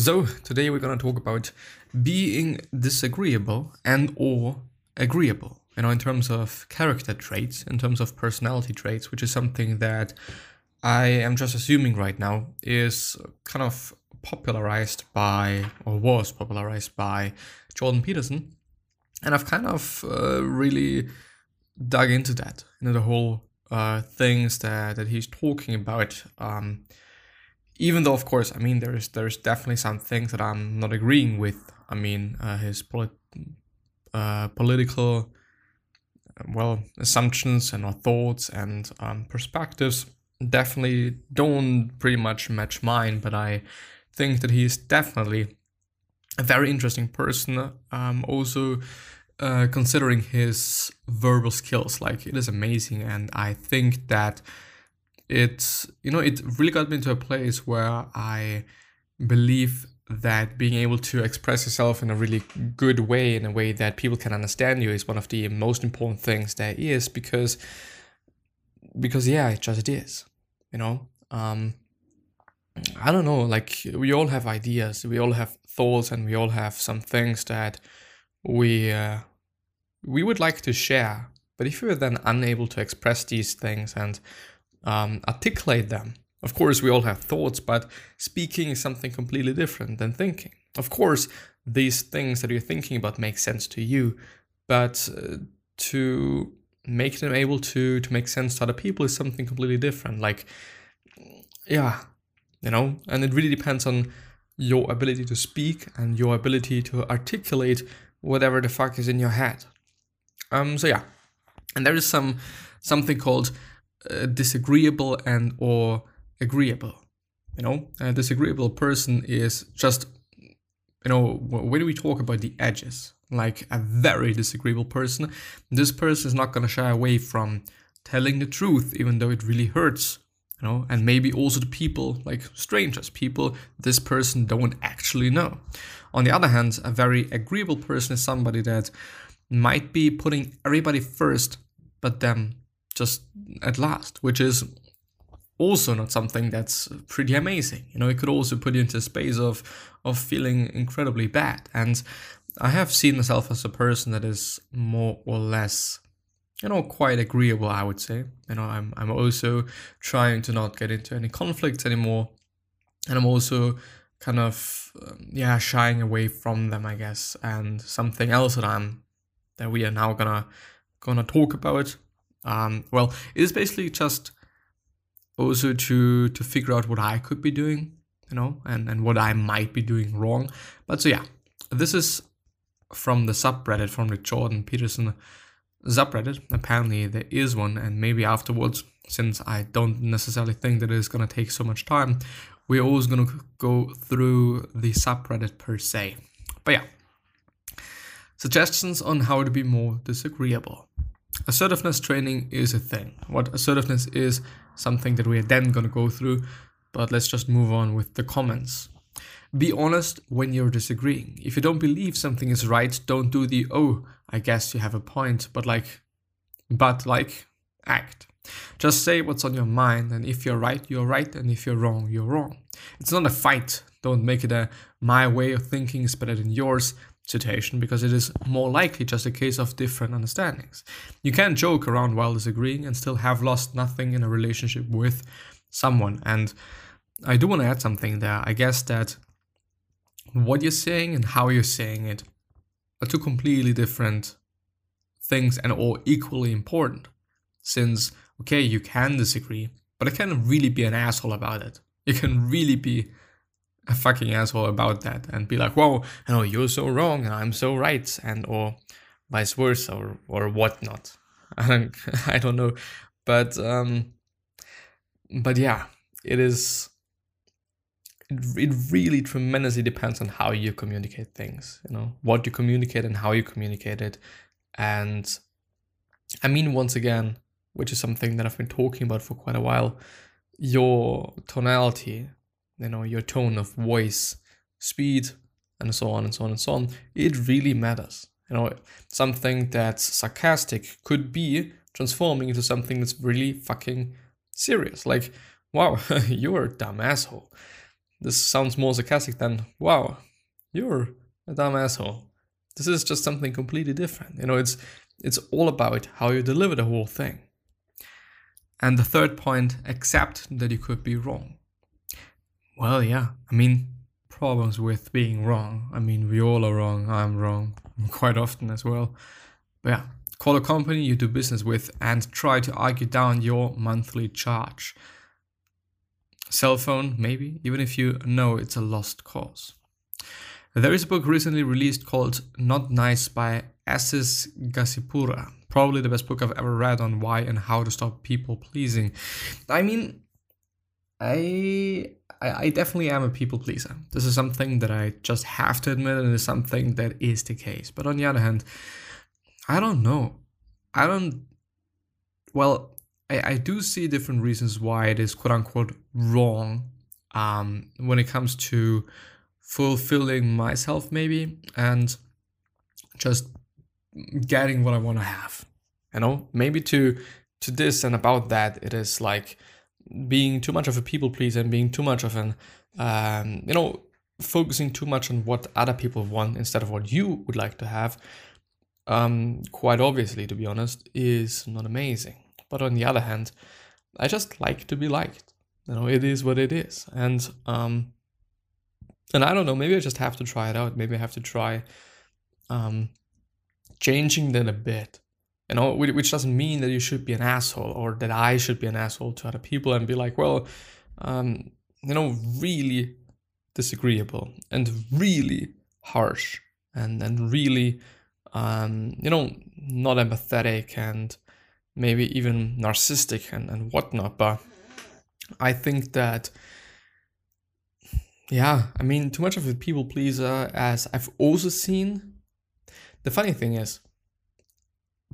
So today we're going to talk about being disagreeable and or agreeable. You know, in terms of character traits, in terms of personality traits, which is something that I am just assuming right now is kind of popularized by or was popularized by Jordan Peterson, and I've kind of uh, really dug into that, you know, the whole uh, things that that he's talking about. Um, even though of course i mean there's there's definitely some things that i'm not agreeing with. I mean uh, his polit- uh, political well assumptions and thoughts and um, perspectives definitely don't pretty much match mine but i think that he's definitely a very interesting person um, also uh, considering his verbal skills. Like it is amazing and i think that it you know it really got me into a place where I believe that being able to express yourself in a really good way in a way that people can understand you is one of the most important things there is because because yeah it just is you know? Um i don't know like we all have ideas we all have thoughts and we all have some things that we uh, we would like to share. But if you're then unable to express these things and um, articulate them. Of course, we all have thoughts, but speaking is something completely different than thinking. Of course, these things that you're thinking about make sense to you, but uh, to make them able to to make sense to other people is something completely different. Like, yeah, you know, and it really depends on your ability to speak and your ability to articulate whatever the fuck is in your head. Um, so yeah, and there is some something called uh, disagreeable and or agreeable you know? A disagreeable person is just you know when we talk about the edges like a very disagreeable person this person is not going to shy away from telling the truth even though it really hurts you know? And maybe also the people like strangers people this person don't actually know. On the other hand a very agreeable person is somebody that might be putting everybody first but them just at last, which is also not something that's pretty amazing. You know, it could also put you into a space of of feeling incredibly bad. And I have seen myself as a person that is more or less, you know, quite agreeable. I would say. You know, I'm I'm also trying to not get into any conflicts anymore, and I'm also kind of um, yeah shying away from them, I guess. And something else that I'm that we are now gonna gonna talk about um, well, it is basically just also to to figure out what I could be doing, you know, and and what I might be doing wrong. But so yeah, this is from the subreddit from the Jordan Peterson subreddit. Apparently there is one, and maybe afterwards, since I don't necessarily think that it's gonna take so much time, we're always gonna go through the subreddit per se. But yeah, suggestions on how to be more disagreeable. Assertiveness training is a thing. What assertiveness is, something that we are then going to go through, but let's just move on with the comments. Be honest when you're disagreeing. If you don't believe something is right, don't do the, oh, I guess you have a point, but like, but like, act. Just say what's on your mind, and if you're right, you're right, and if you're wrong, you're wrong. It's not a fight. Don't make it a my way of thinking is better than yours situation because it is more likely just a case of different understandings. You can joke around while disagreeing and still have lost nothing in a relationship with someone. And I do want to add something there. I guess that what you're saying and how you're saying it are two completely different things and all equally important. Since, okay, you can disagree, but I can really be an asshole about it. You can really be a fucking asshole about that and be like, "Whoa, you know, you're so wrong and I'm so right," and or vice versa or or whatnot. I don't I don't know, but um, but yeah, it is it, it really tremendously depends on how you communicate things, you know, what you communicate and how you communicate it. And I mean, once again, which is something that I've been talking about for quite a while, your tonality, you know, your tone of voice, speed, and so on and so on and so on, it really matters. You know, something that's sarcastic could be transforming into something that's really fucking serious. Like, wow, you're a dumb asshole. This sounds more sarcastic than, wow, you're a dumb asshole. This is just something completely different. You know, it's it's all about how you deliver the whole thing. And the third point, accept that you could be wrong. Well, yeah, I mean, problems with being wrong. I mean, we all are wrong. I'm wrong quite often as well. But yeah, call a company you do business with and try to argue down your monthly charge. Cell phone, maybe, even if you know it's a lost cause. There is a book recently released called Not Nice by Aziz Gazipura. Probably the best book I've ever read on why and how to stop people pleasing. I mean, I I, I definitely am a people pleaser. This is something that I just have to admit, and is something that is the case. But on the other hand, I don't know. I don't. Well, I, I do see different reasons why it is quote unquote wrong um, when it comes to fulfilling myself, maybe, and just getting what I want to have. You know, maybe to to this and about that, it is like being too much of a people pleaser and being too much of an um, you know focusing too much on what other people want instead of what you would like to have um, quite obviously to be honest is not amazing. But on the other hand i just like to be liked. You know it is what it is. And um and i don't know maybe i just have to try it out. Maybe i have to try um changing that a bit you know which doesn't mean that you should be an asshole or that i should be an asshole to other people and be like well um, you know really disagreeable and really harsh and and really um, you know not empathetic and maybe even narcissistic and, and whatnot. But i think that yeah i mean too much of a people pleaser as i've also seen. The funny thing is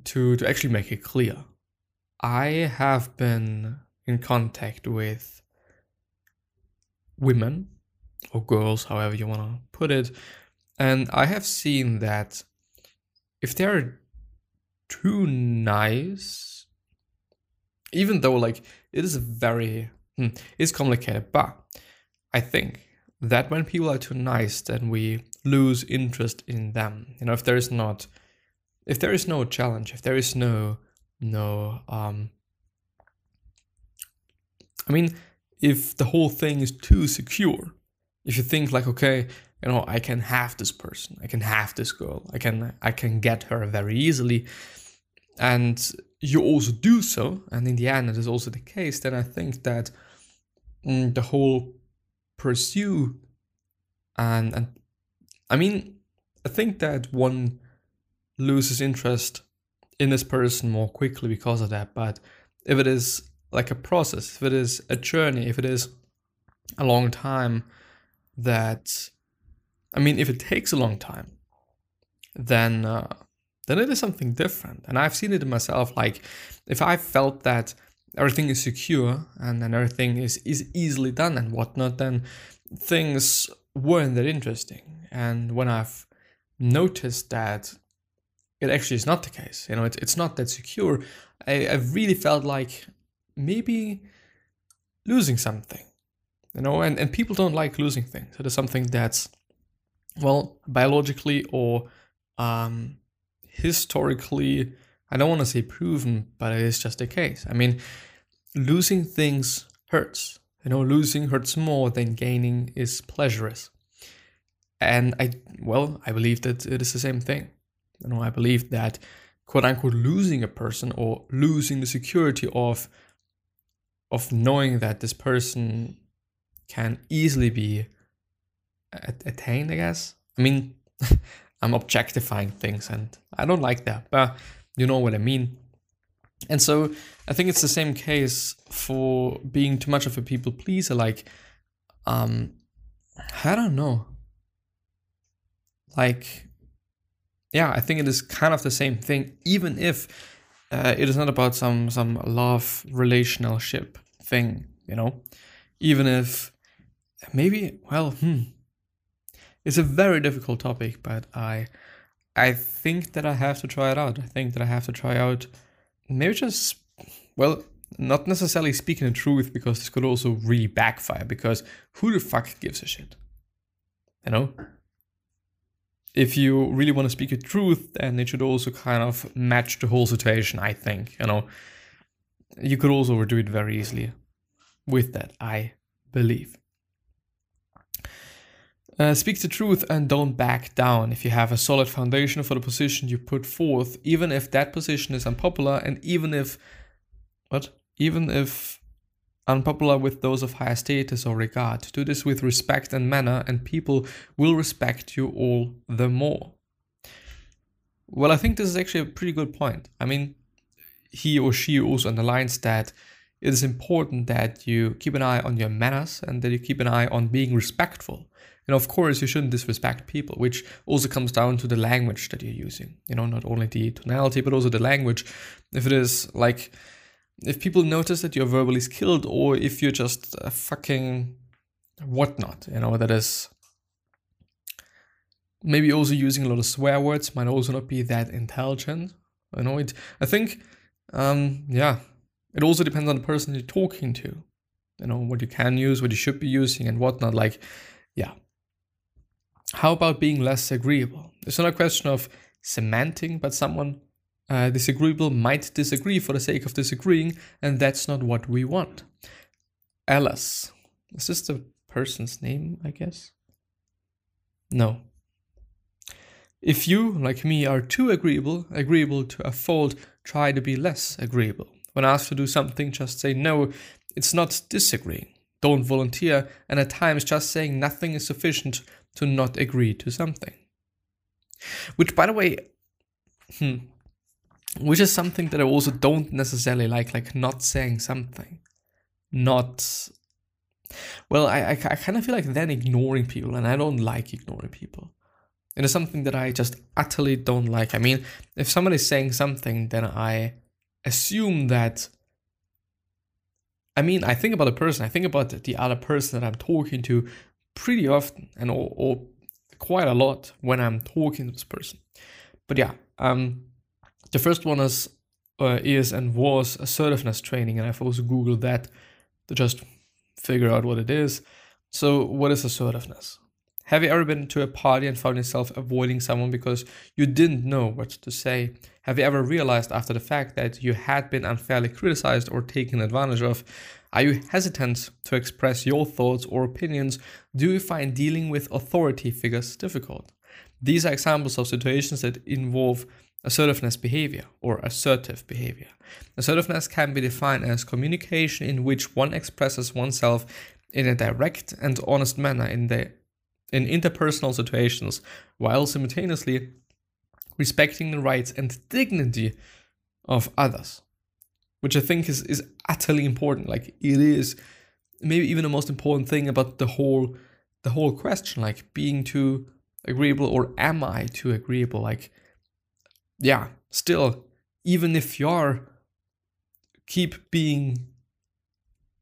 to, to actually make it clear, I have been in contact with women or girls, however you want to put it, and I have seen that if they're too nice, even though like it is very hmm, it's complicated, but I think that when people are too nice, then we lose interest in them. You know, if there is not if there is no challenge, if there is no no um I mean, if the whole thing is too secure, if you think like, okay, you know, I can have this person, I can have this girl, I can I can get her very easily, and you also do so, and in the end it is also the case, then I think that mm, the whole pursue and and I mean, I think that one loses interest in this person more quickly because of that. But if it is like a process, if it is a journey, if it is a long time, that I mean, if it takes a long time, then uh, then it is something different. And I've seen it in myself. Like if I felt that everything is secure and then everything is is easily done and whatnot, then things weren't that interesting. And when I've noticed that it actually is not the case. You know, it's it's not that secure. I, I really felt like maybe losing something. You know, and, and people don't like losing things. It is something that's well, biologically or um, historically, I don't want to say proven, but it is just the case. I mean, losing things hurts. You know, losing hurts more than gaining is pleasurous. And I, well, I believe that it is the same thing. You know, I believe that quote unquote losing a person or losing the security of of knowing that this person can easily be attained, I guess. I mean, I'm objectifying things and I don't like that, but you know what I mean. And so I think it's the same case for being too much of a people pleaser. Like, um, I don't know. Like, yeah, I think it is kind of the same thing, even if uh, it is not about some some love relationship thing, you know. Even if maybe, well, hmm, it's a very difficult topic, but I I think that I have to try it out. I think that I have to try out maybe just well, not necessarily speaking the truth because this could also really backfire because who the fuck gives a shit? You know? If you really want to speak the truth, then it should also kind of match the whole situation, I think. You know, you could also do it very easily with that, I believe. Uh, speak the truth and don't back down if you have a solid foundation for the position you put forth, even if that position is unpopular and even if what? Even if unpopular with those of higher status or regard. Do this with respect and manner, and people will respect you all the more. Well, I think this is actually a pretty good point. I mean, he or she also underlines that it is important that you keep an eye on your manners and that you keep an eye on being respectful. And of course, you shouldn't disrespect people, which also comes down to the language that you're using. You know, not only the tonality, but also the language. If it is like, if people notice that you're verbally skilled or if you're just a fucking whatnot, you know, that is maybe also using a lot of swear words might also not be that intelligent. You know, it, I think, um, yeah, it also depends on the person you're talking to, you know, what you can use, what you should be using and whatnot. Like, yeah. How about being less agreeable? It's not a question of cementing, but someone uh, disagreeable might disagree for the sake of disagreeing, and that's not what we want. Alice. Is this the person's name, I guess? No. If you, like me, are too agreeable, agreeable to a fault, try to be less agreeable. When asked to do something, just say no. It's not disagreeing. Don't volunteer, and at times just saying nothing is sufficient to not agree to something. Which, by the way, hmm, which is something that I also don't necessarily like, like not saying something, not. Well, I, I, I kind of feel like then ignoring people, and I don't like ignoring people. It is something that I just utterly don't like. I mean, if somebody's saying something, then I assume that. I mean, I think about a person, I think about the other person that I'm talking to pretty often and or, or quite a lot when I'm talking to this person. But yeah, um, the first one is uh, is and was assertiveness training, and I've also googled that to just figure out what it is. So, what is assertiveness? Have you ever been to a party and found yourself avoiding someone because you didn't know what to say? Have you ever realized after the fact that you had been unfairly criticized or taken advantage of? Are you hesitant to express your thoughts or opinions? Do you find dealing with authority figures difficult? These are examples of situations that involve assertiveness behavior or assertive behavior. Assertiveness can be defined as communication in which one expresses oneself in a direct and honest manner in the in interpersonal situations while simultaneously respecting the rights and dignity of others which i think is is utterly important like it is maybe even the most important thing about the whole the whole question like being too agreeable or am i too agreeable like yeah, still, even if you are, keep being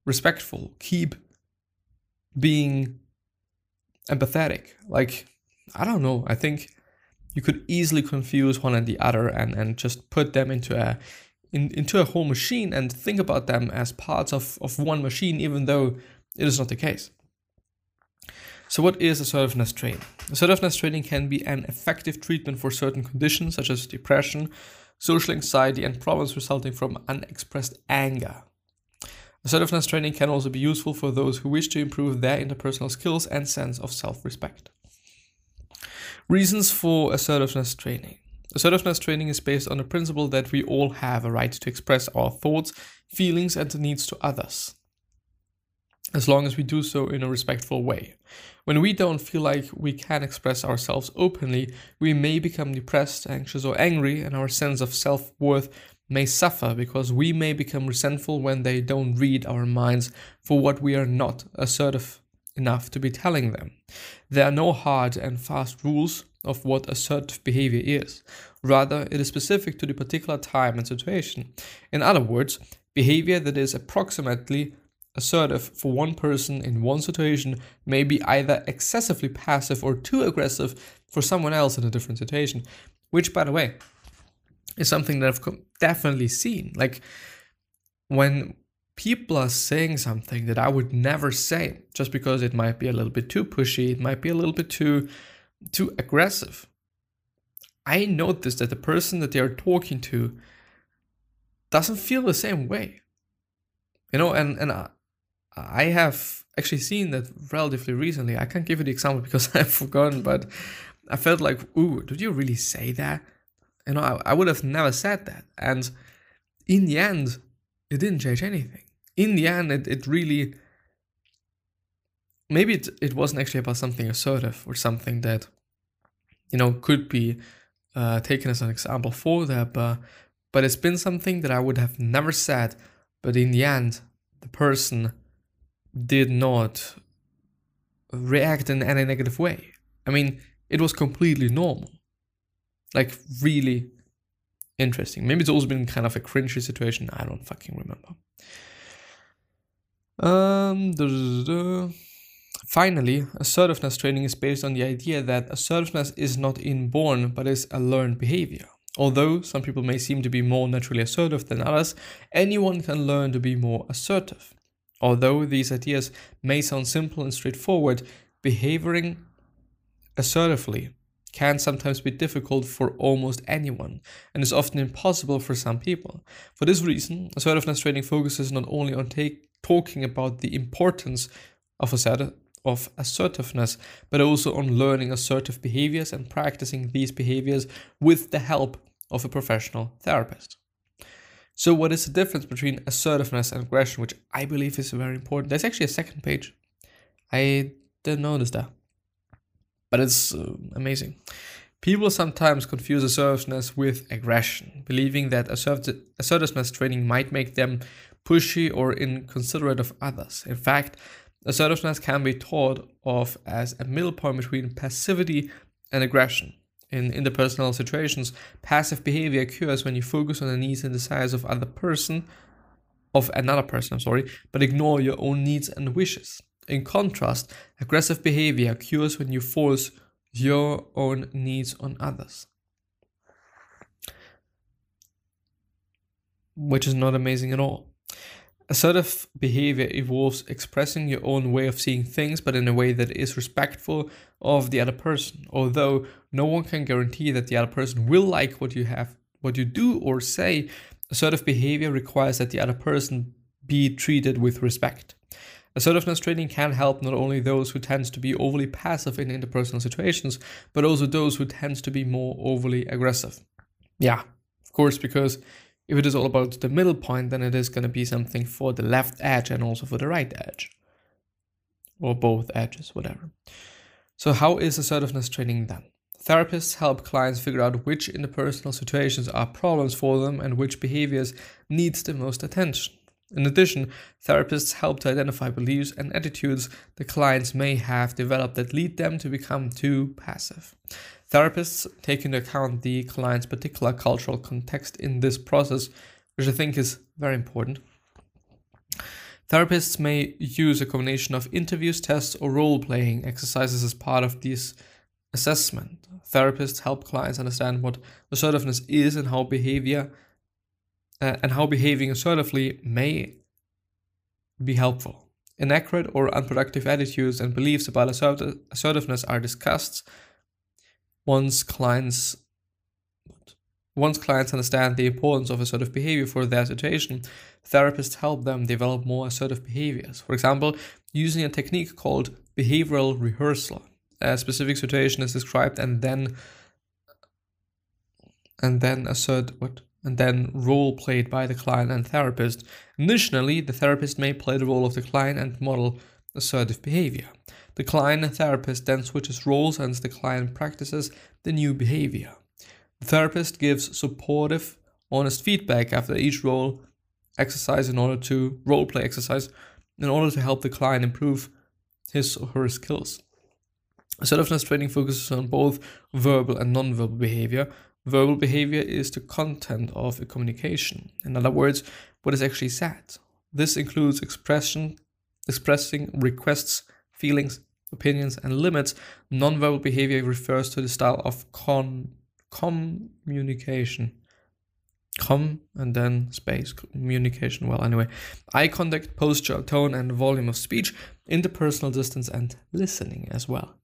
respectful, keep being empathetic. Like, I don't know, I think you could easily confuse one and the other and, and just put them into a in, into a whole machine and think about them as parts of, of one machine, even though it is not the case. So, what is assertiveness training? Assertiveness training can be an effective treatment for certain conditions such as depression, social anxiety, and problems resulting from unexpressed anger. Assertiveness training can also be useful for those who wish to improve their interpersonal skills and sense of self respect. Reasons for assertiveness training. Assertiveness training is based on the principle that we all have a right to express our thoughts, feelings, and needs to others as long as we do so in a respectful way. When we don't feel like we can express ourselves openly, we may become depressed, anxious, or angry, and our sense of self worth may suffer because we may become resentful when they don't read our minds for what we are not assertive enough to be telling them. There are no hard and fast rules of what assertive behavior is. Rather, it is specific to the particular time and situation. In other words, behavior that is approximately assertive for one person in one situation may be either excessively passive or too aggressive for someone else in a different situation, which, by the way, is something that I've definitely seen. Like when people are saying something that I would never say just because it might be a little bit too pushy, it might be a little bit too too aggressive. I notice that the person that they are talking to doesn't feel the same way. You know, and and I, I have actually seen that relatively recently. I can't give you the example because I've forgotten, but I felt like, ooh, did you really say that? You know, I, I would have never said that. And in the end, it didn't change anything. In the end, it, it really maybe it, it wasn't actually about something assertive or something that you know could be uh, taken as an example for that but but it's been something that i would have never said but in the end the person did not react in any negative way. I mean it was completely normal. Like really interesting. Maybe it's also been kind of a cringy situation. I don't fucking remember. Um duh, duh, duh, Finally, assertiveness training is based on the idea that assertiveness is not inborn but is a learned behavior. Although some people may seem to be more naturally assertive than others, anyone can learn to be more assertive. Although these ideas may sound simple and straightforward, behaving assertively can sometimes be difficult for almost anyone and is often impossible for some people. For this reason, assertiveness training focuses not only on take, talking about the importance of assertive of assertiveness, but also on learning assertive behaviors and practicing these behaviors with the help of a professional therapist. So, what is the difference between assertiveness and aggression, which I believe is very important? There's actually a second page. I didn't notice that, but it's uh, amazing. People sometimes confuse assertiveness with aggression, believing that assertiveness training might make them pushy or inconsiderate of others. In fact, Assertiveness can be thought of as a middle point between passivity and aggression. In interpersonal situations, passive behavior occurs when you focus on the needs and desires of other person, of another person, I'm sorry, but ignore your own needs and wishes. In contrast, aggressive behavior occurs when you force your own needs on others. Which is not amazing at all. Assertive behavior involves expressing your own way of seeing things, but in a way that is respectful of the other person. Although no one can guarantee that the other person will like what you have, what you do or say, assertive behavior requires that the other person be treated with respect. Assertiveness training can help not only those who tend to be overly passive in interpersonal situations, but also those who tend to be more overly aggressive. Yeah, of course, because if it is all about the middle point, then it is going to be something for the left edge and also for the right edge. Or both edges, whatever. So, how is assertiveness training done? Therapists help clients figure out which interpersonal situations are problems for them and which behaviors needs the most attention. In addition, therapists help to identify beliefs and attitudes the clients may have developed that lead them to become too passive. Therapists take into account the client's particular cultural context in this process, which I think is very important. Therapists may use a combination of interviews, tests, or role playing exercises as part of this assessment. Therapists help clients understand what assertiveness is and how behavior uh, and how behaving assertively may be helpful. Inaccurate or unproductive attitudes and beliefs about assertiveness are discussed once clients once clients understand the importance of assertive behavior for their situation, therapists help them develop more assertive behaviors. For example, using a technique called behavioral rehearsal. A specific situation is described and then and then assert what and then role played by the client and therapist. Initially, the therapist may play the role of the client and model assertive behavior. The client therapist then switches roles and the client practices the new behavior. The therapist gives supportive, honest feedback after each role exercise in order to role play exercise in order to help the client improve his or her skills. Assertiveness training focuses on both verbal and non-verbal behavior. Verbal behavior is the content of a communication. In other words, what is actually said. This includes expression, expressing requests, feelings, opinions, and limits. Non-verbal behavior refers to the style of con communication. Com and then space communication. Well anyway eye contact posture tone and volume of speech interpersonal distance and listening as well.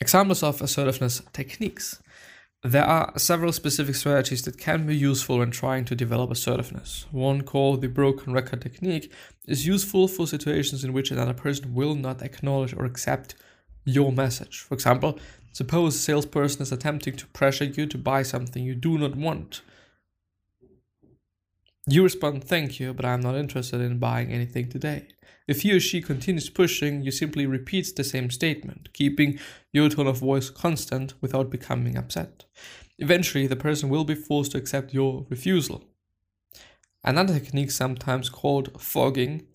Examples of assertiveness techniques there are several specific strategies that can be useful when trying to develop assertiveness. One called the broken record technique is useful for situations in which another person will not acknowledge or accept your message. For example, Suppose a salesperson is attempting to pressure you to buy something you do not want. You respond, Thank you, but I'm not interested in buying anything today. If he or she continues pushing, you simply repeat the same statement, keeping your tone of voice constant without becoming upset. Eventually, the person will be forced to accept your refusal. Another technique, sometimes called fogging,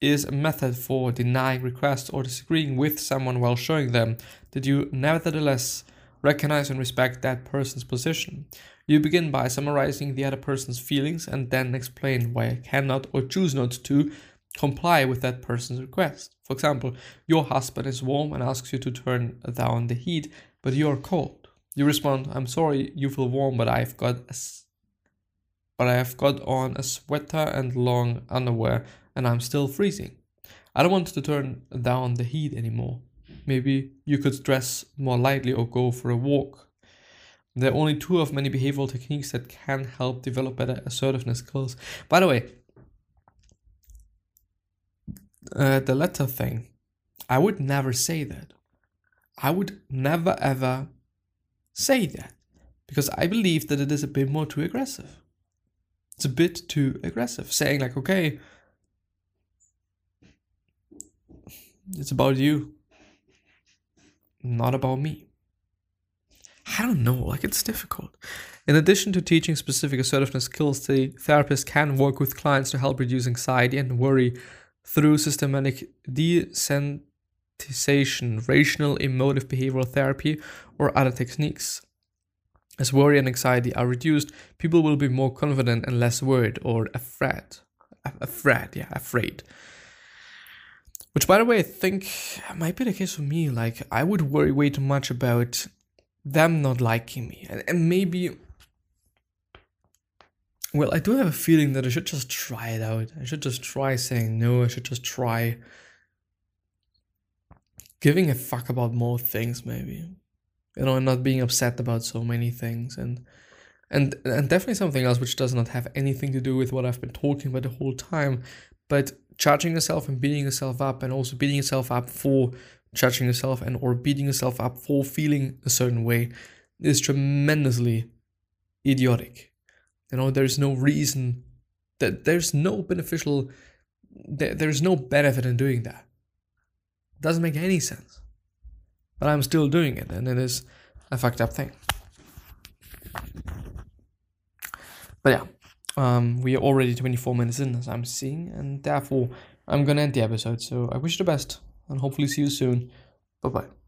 is a method for denying requests or disagreeing with someone while showing them that you nevertheless recognize and respect that person's position. You begin by summarizing the other person's feelings and then explain why I cannot or choose not to comply with that person's request. For example, your husband is warm and asks you to turn down the heat, but you're cold. You respond, "I'm sorry, you feel warm, but I've got a but I have got on a sweater and long underwear and I'm still freezing. I don't want to turn down the heat anymore. Maybe you could dress more lightly or go for a walk. There are only two of many behavioral techniques that can help develop better assertiveness skills. By the way, uh, the letter thing, I would never say that. I would never ever say that because I believe that it is a bit more too aggressive. It's a bit too aggressive, saying like, okay, it's about you, not about me. I don't know, like it's difficult. In addition to teaching specific assertiveness skills, the therapist can work with clients to help reduce anxiety and worry through systematic desensitization, rational emotive behavioral therapy, or other techniques. As worry and anxiety are reduced, people will be more confident and less worried or afraid. Afraid, yeah, afraid. Which, by the way, I think might be the case for me. Like, I would worry way too much about them not liking me. And, and maybe. Well, I do have a feeling that I should just try it out. I should just try saying no. I should just try giving a fuck about more things, maybe you know, and not being upset about so many things and and and definitely something else which does not have anything to do with what I've been talking about the whole time, but charging yourself and beating yourself up and also beating yourself up for judging yourself and or beating yourself up for feeling a certain way is tremendously idiotic. You know, there's no reason that there's no beneficial there, there's no benefit in doing that. It doesn't make any sense but I'm still doing it, and it is a fucked up thing. But yeah, um, we are already 24 minutes in, as I'm seeing, and therefore I'm gonna end the episode. So I wish you the best, and hopefully see you soon. Bye bye.